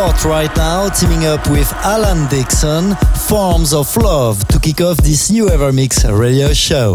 Right now, teaming up with Alan Dixon, Forms of Love, to kick off this new Evermix radio show.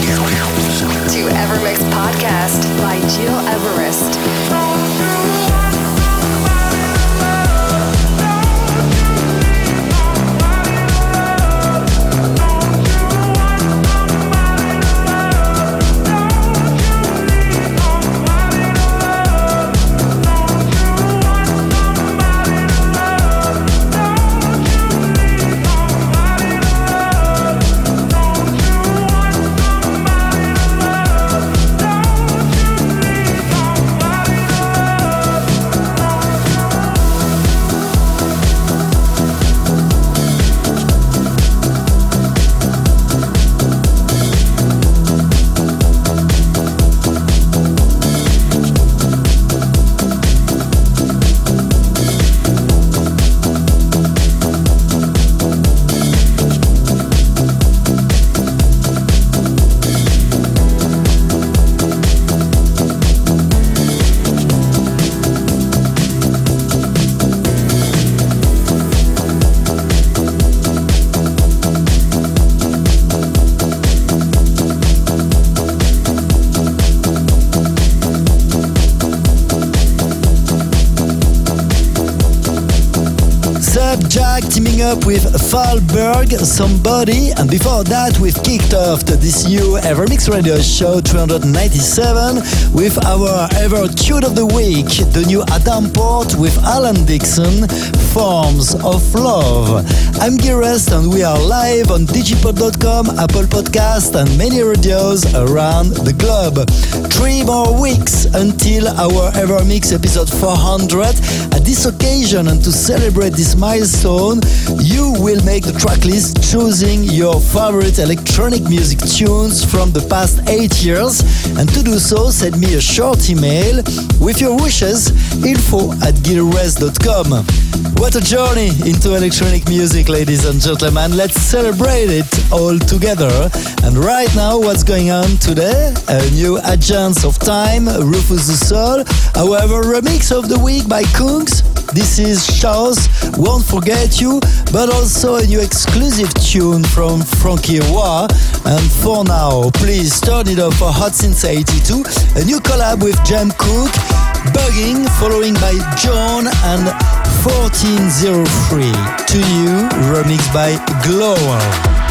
to Evermix Podcast by Gil Everest. Up with Falberg, Somebody, and before that we've kicked off this new Evermix Radio Show 297 with our Ever Tune of the Week, the new Adam Port with Alan Dixon, Forms of Love. I'm Gil Everest and we are live on djpod.com, Apple Podcast and many radios around the globe. Three more weeks until our Evermix episode 400. At this occasion and to celebrate this milestone, you will make the tracklist choosing your favorite electronic music tunes from the past eight years. And to do so, send me a short email with your wishes info at gilres.com. What a journey into electronic music, ladies and gentlemen. Let's celebrate it all together. And right now, what's going on today? A new Agents of Time, Rüfüs Du Sol, However, remix of the week by Kungs. This is Shouse, Won't Forget You, but also a new exclusive tune from Frankie Roy. And for now, please turn it up for Hot Since 82, a new collab with Jam Cook, Bugging, following by John and 1403. To you, remixed by Glower.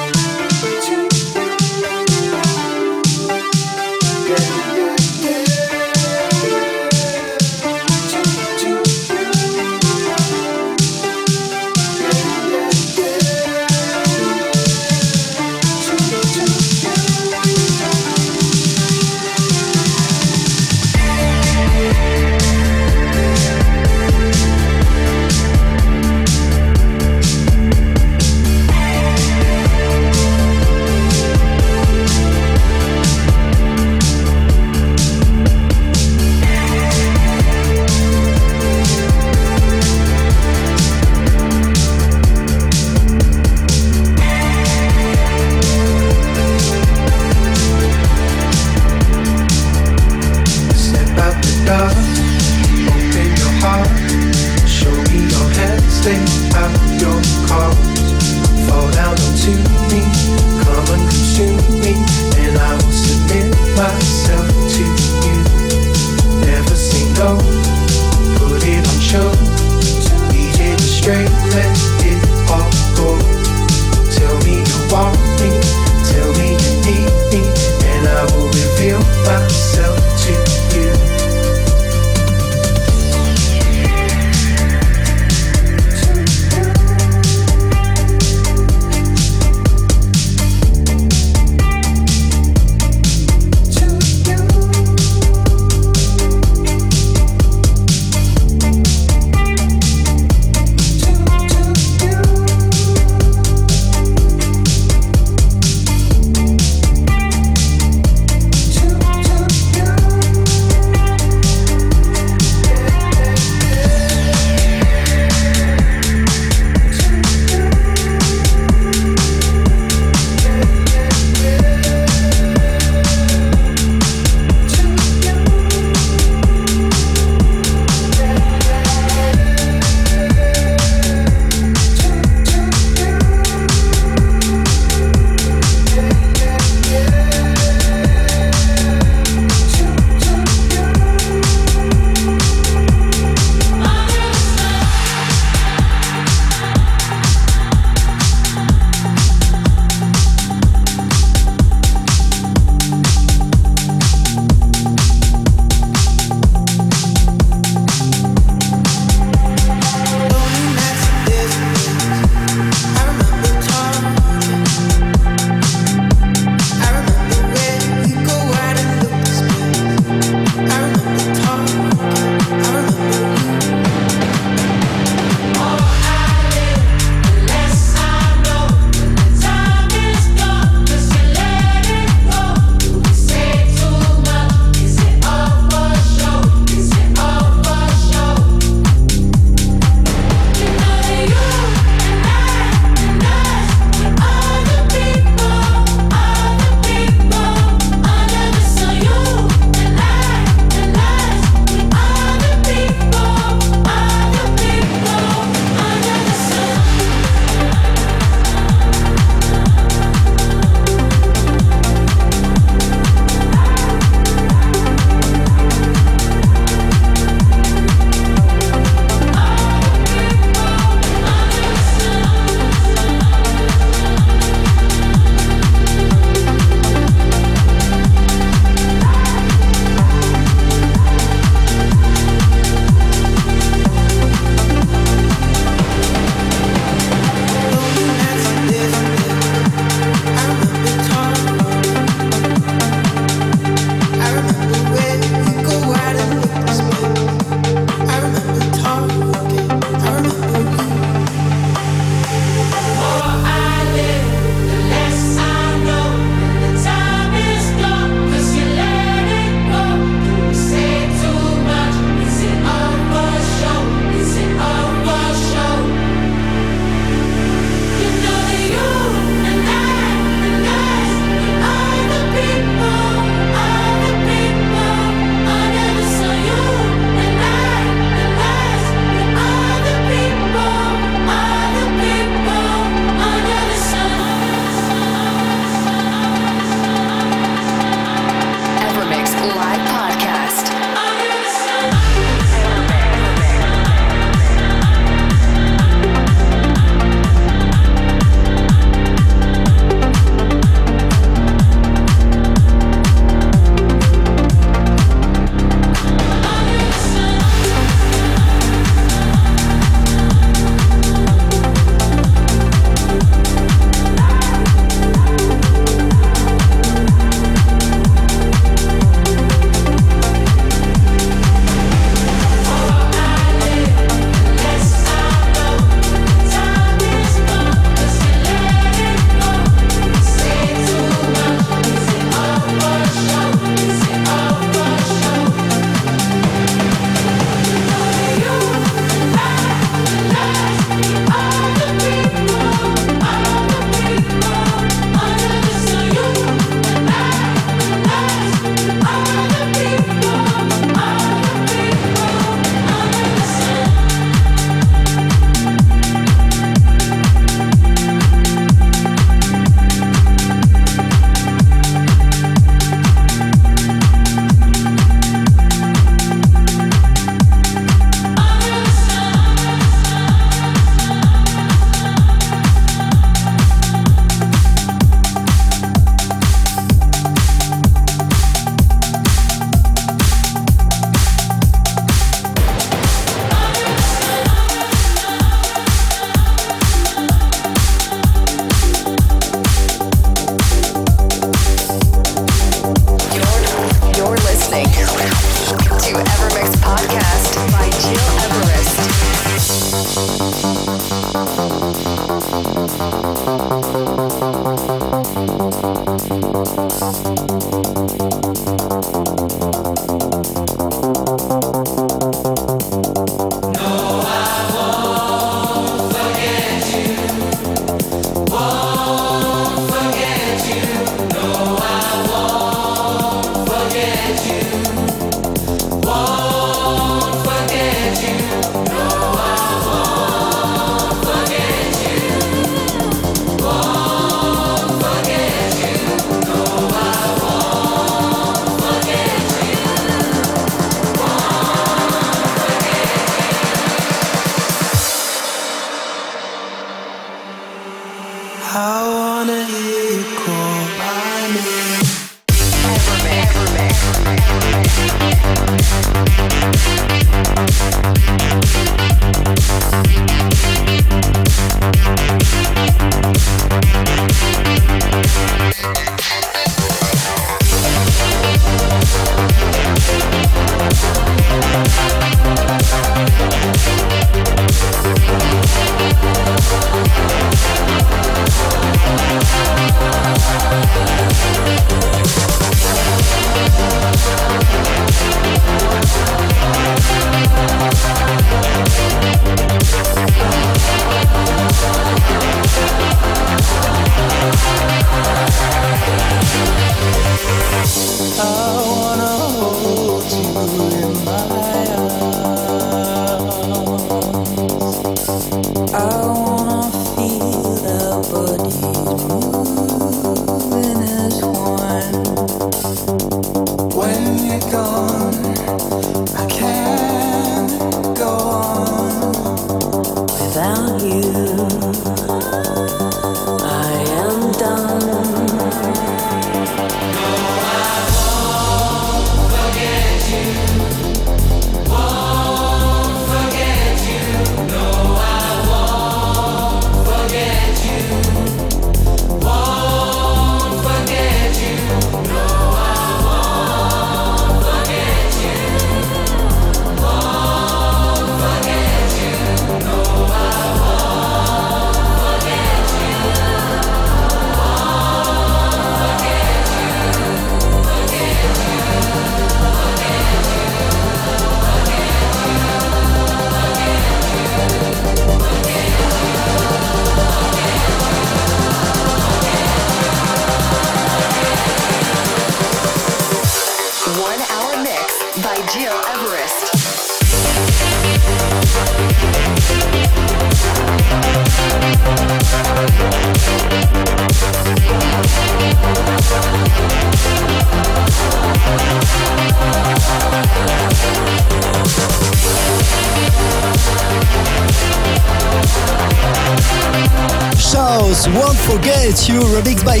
Forget You remix by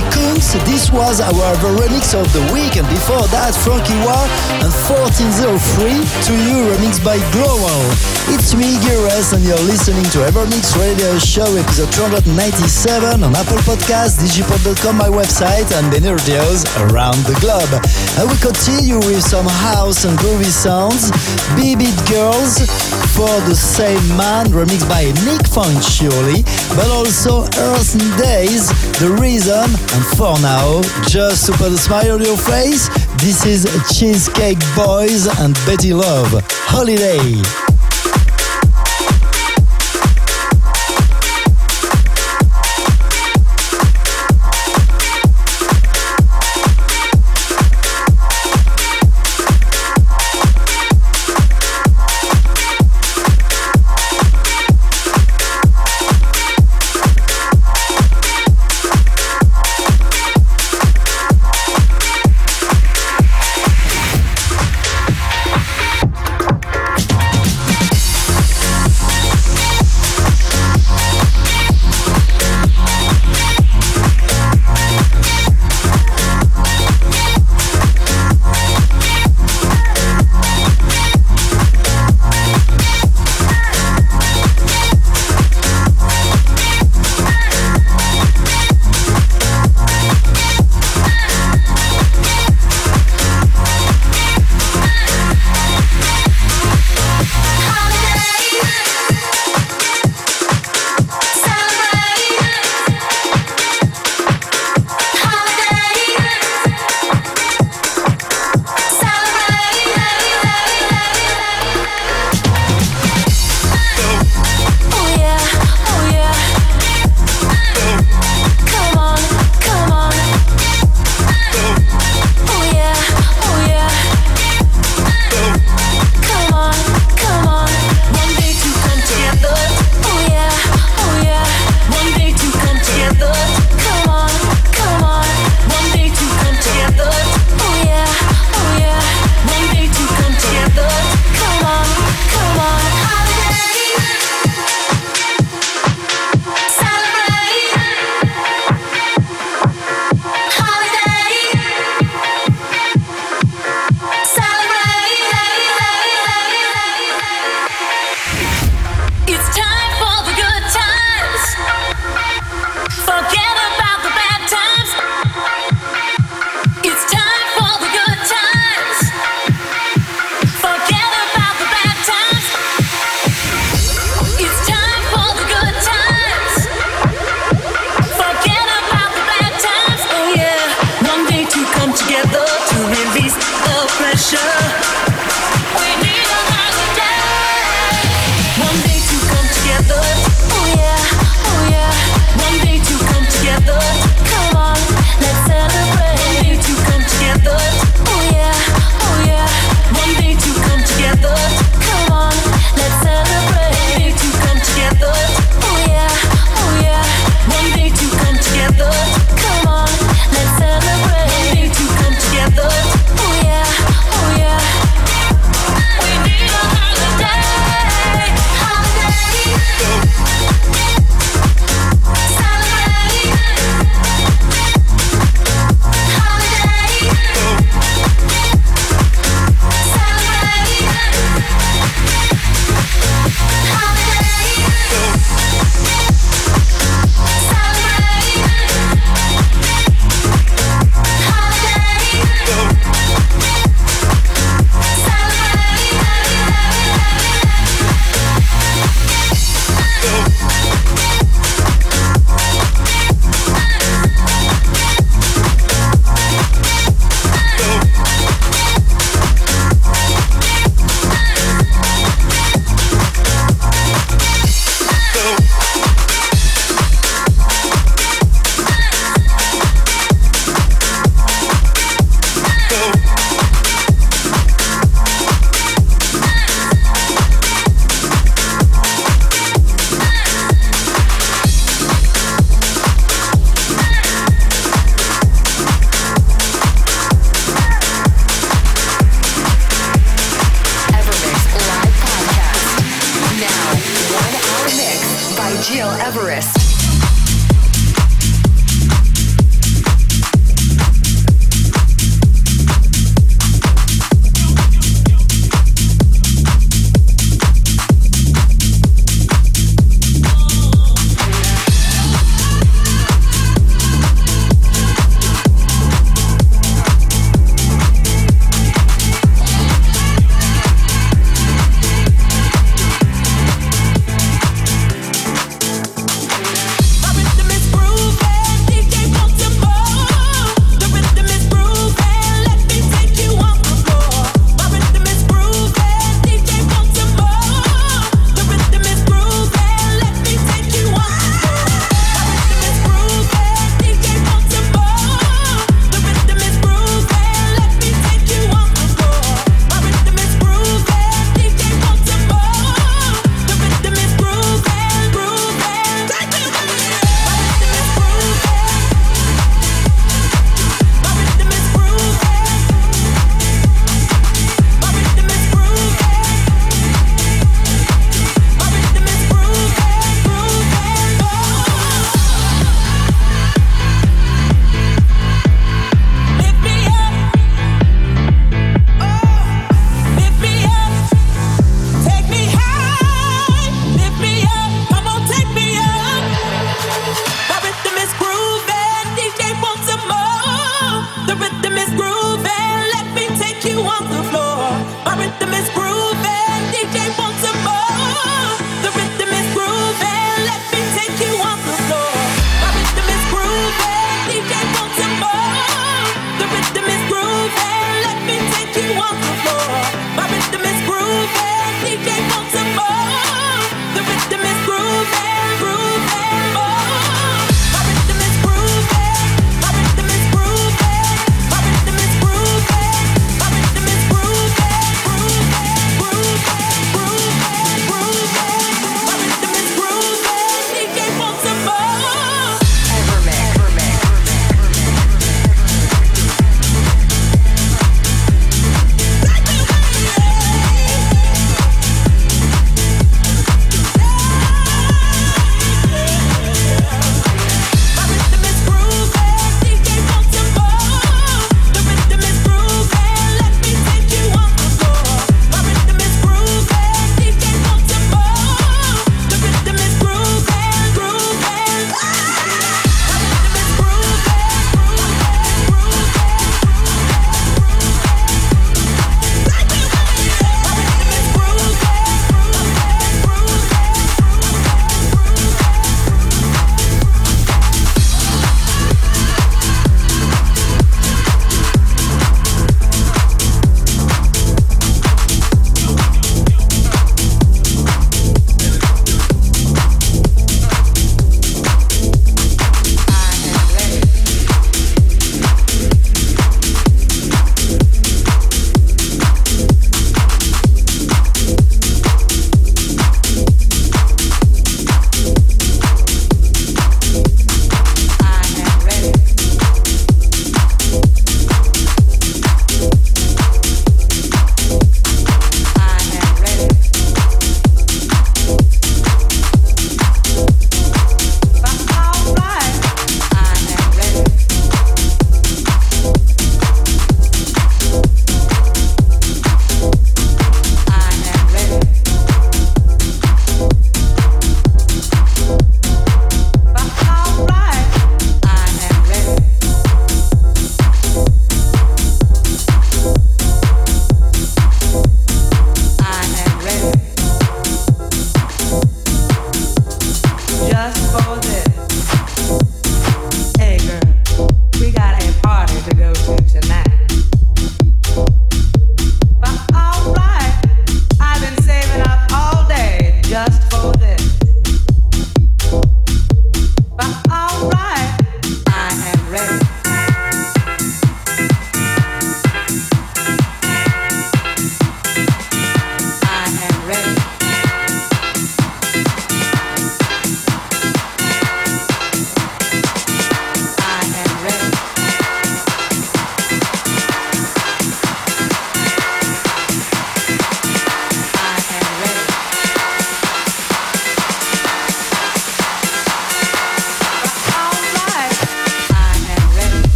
This was our remix of the week, and before that, Frankie Wah and 1403 to You remix by Global. It's me, Gil Everest, and you're listening to EverMix Radio Show episode 297 on Apple Podcasts, djpod.com, my website, and the radios around the globe. And we continue with some house and groovy sounds. Beat Girls for the same man, remixed by Nick Fanciulli, but also Earth and Days, The Reason, and for now, just to put a smile on your face, this is Cheesecake Boys and Betty Love, Holiday.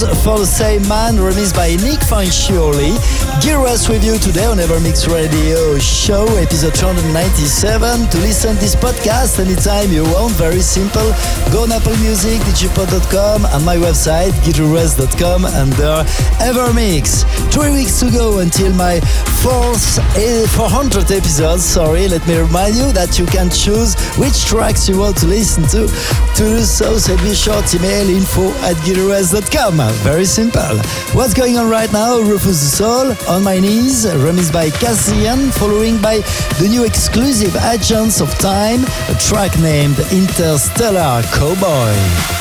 For the same man, remixed by Nick Fanciulli. Gear us with you today on EverMix Radio Show, episode 297. To listen this podcast anytime you want, very simple. Go on Apple Music, djpod.com, and my website, gileverest.com under EverMix. Three weeks to go until my fourth, eh, 400 episodes. Sorry, let me remind you that you can choose which tracks you want to listen to. To do so, send me a short email info at gileverest.com. Very simple. What's going on right now? Rüfüs Du Sol, On My Knees, remixed by Cassian, following by the new exclusive Agents of Time, a track named Interstellar Cowboy.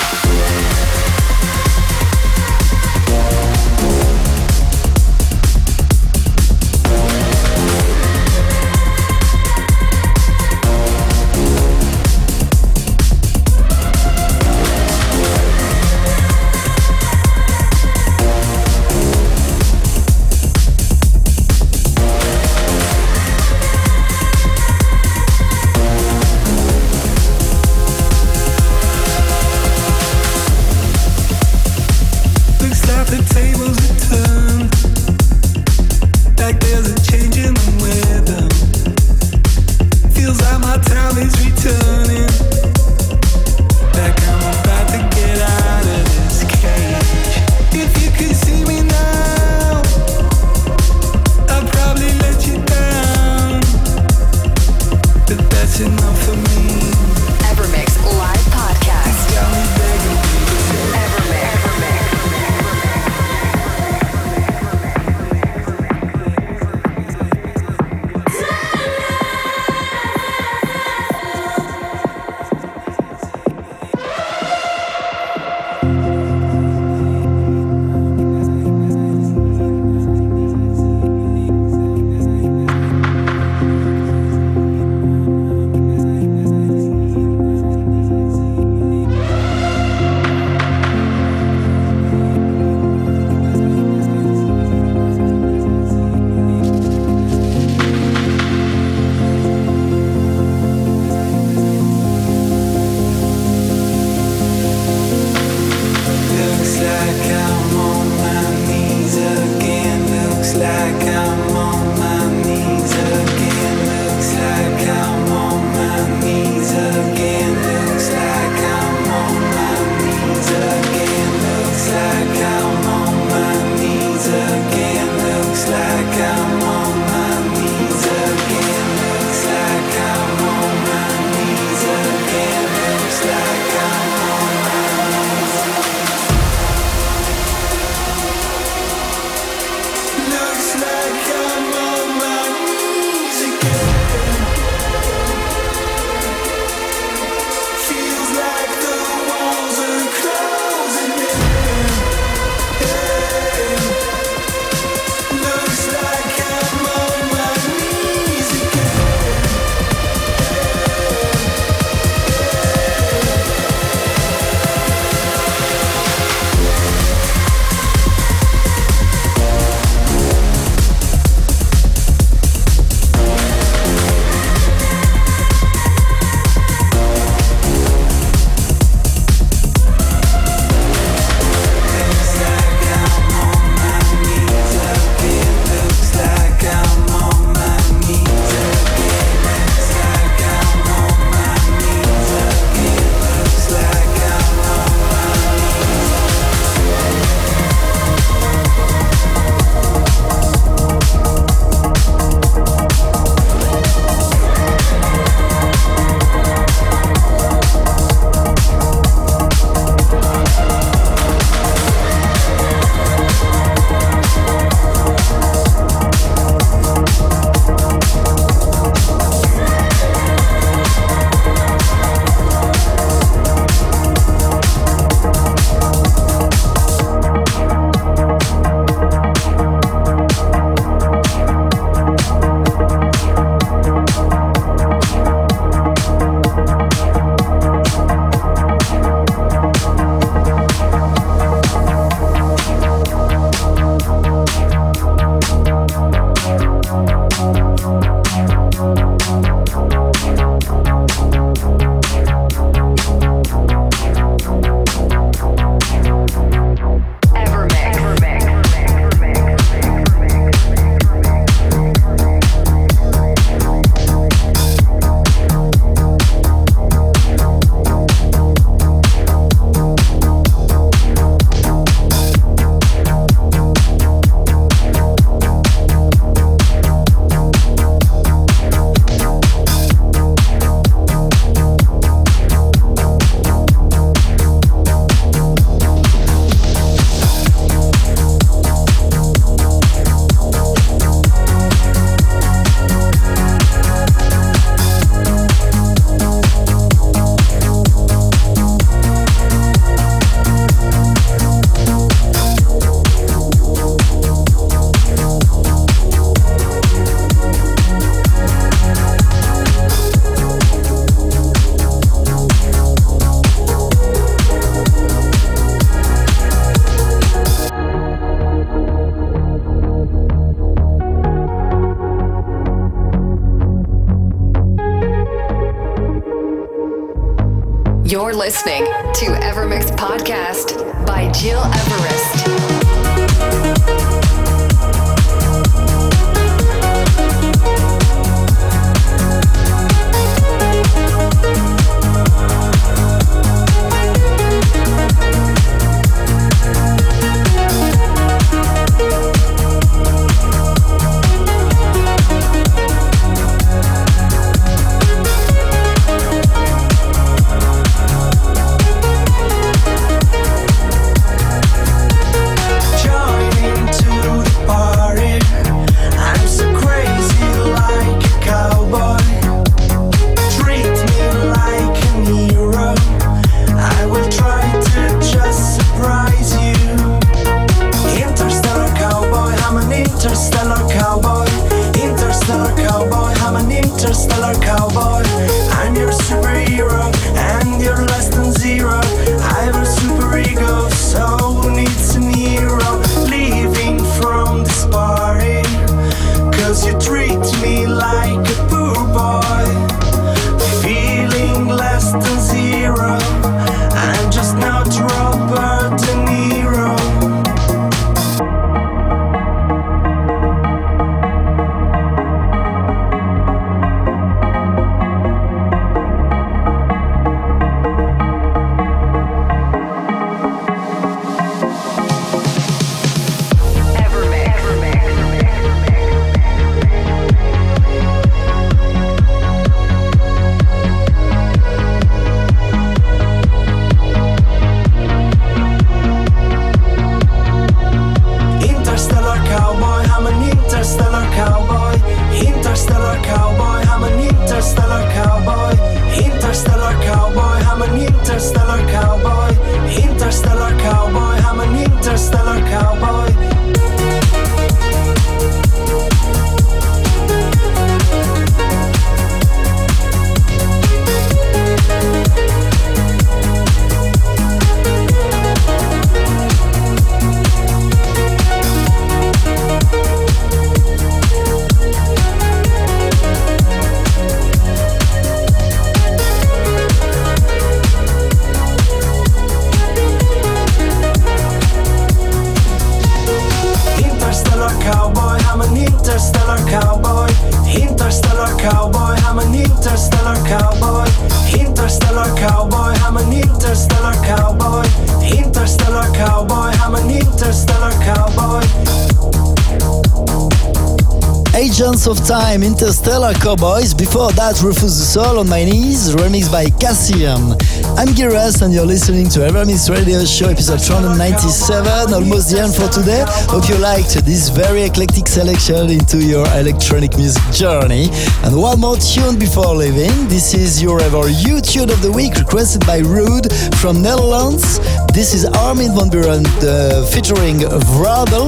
Of Time, Interstellar Cowboys. Before that, Rüfüs Du Sol on My Knees, remixed by Cassian. I'm Gil Everest and you're listening to EverMix Radio Show episode 297, almost the end for today. Hope you liked this very eclectic selection into your electronic music journey. And one more tune before leaving. This is your ever YouTube of the week requested by Rude from Netherlands. This is Armin van Buuren uh, featuring Vradel.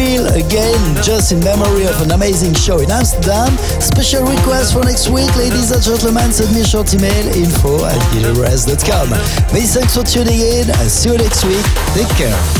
Feel Again, just in memory of an amazing show in Amsterdam. Special request for next week, ladies and gentlemen, send me a short email, info at gileverest.com. Many thanks for tuning in, I'll see you next week. Take care.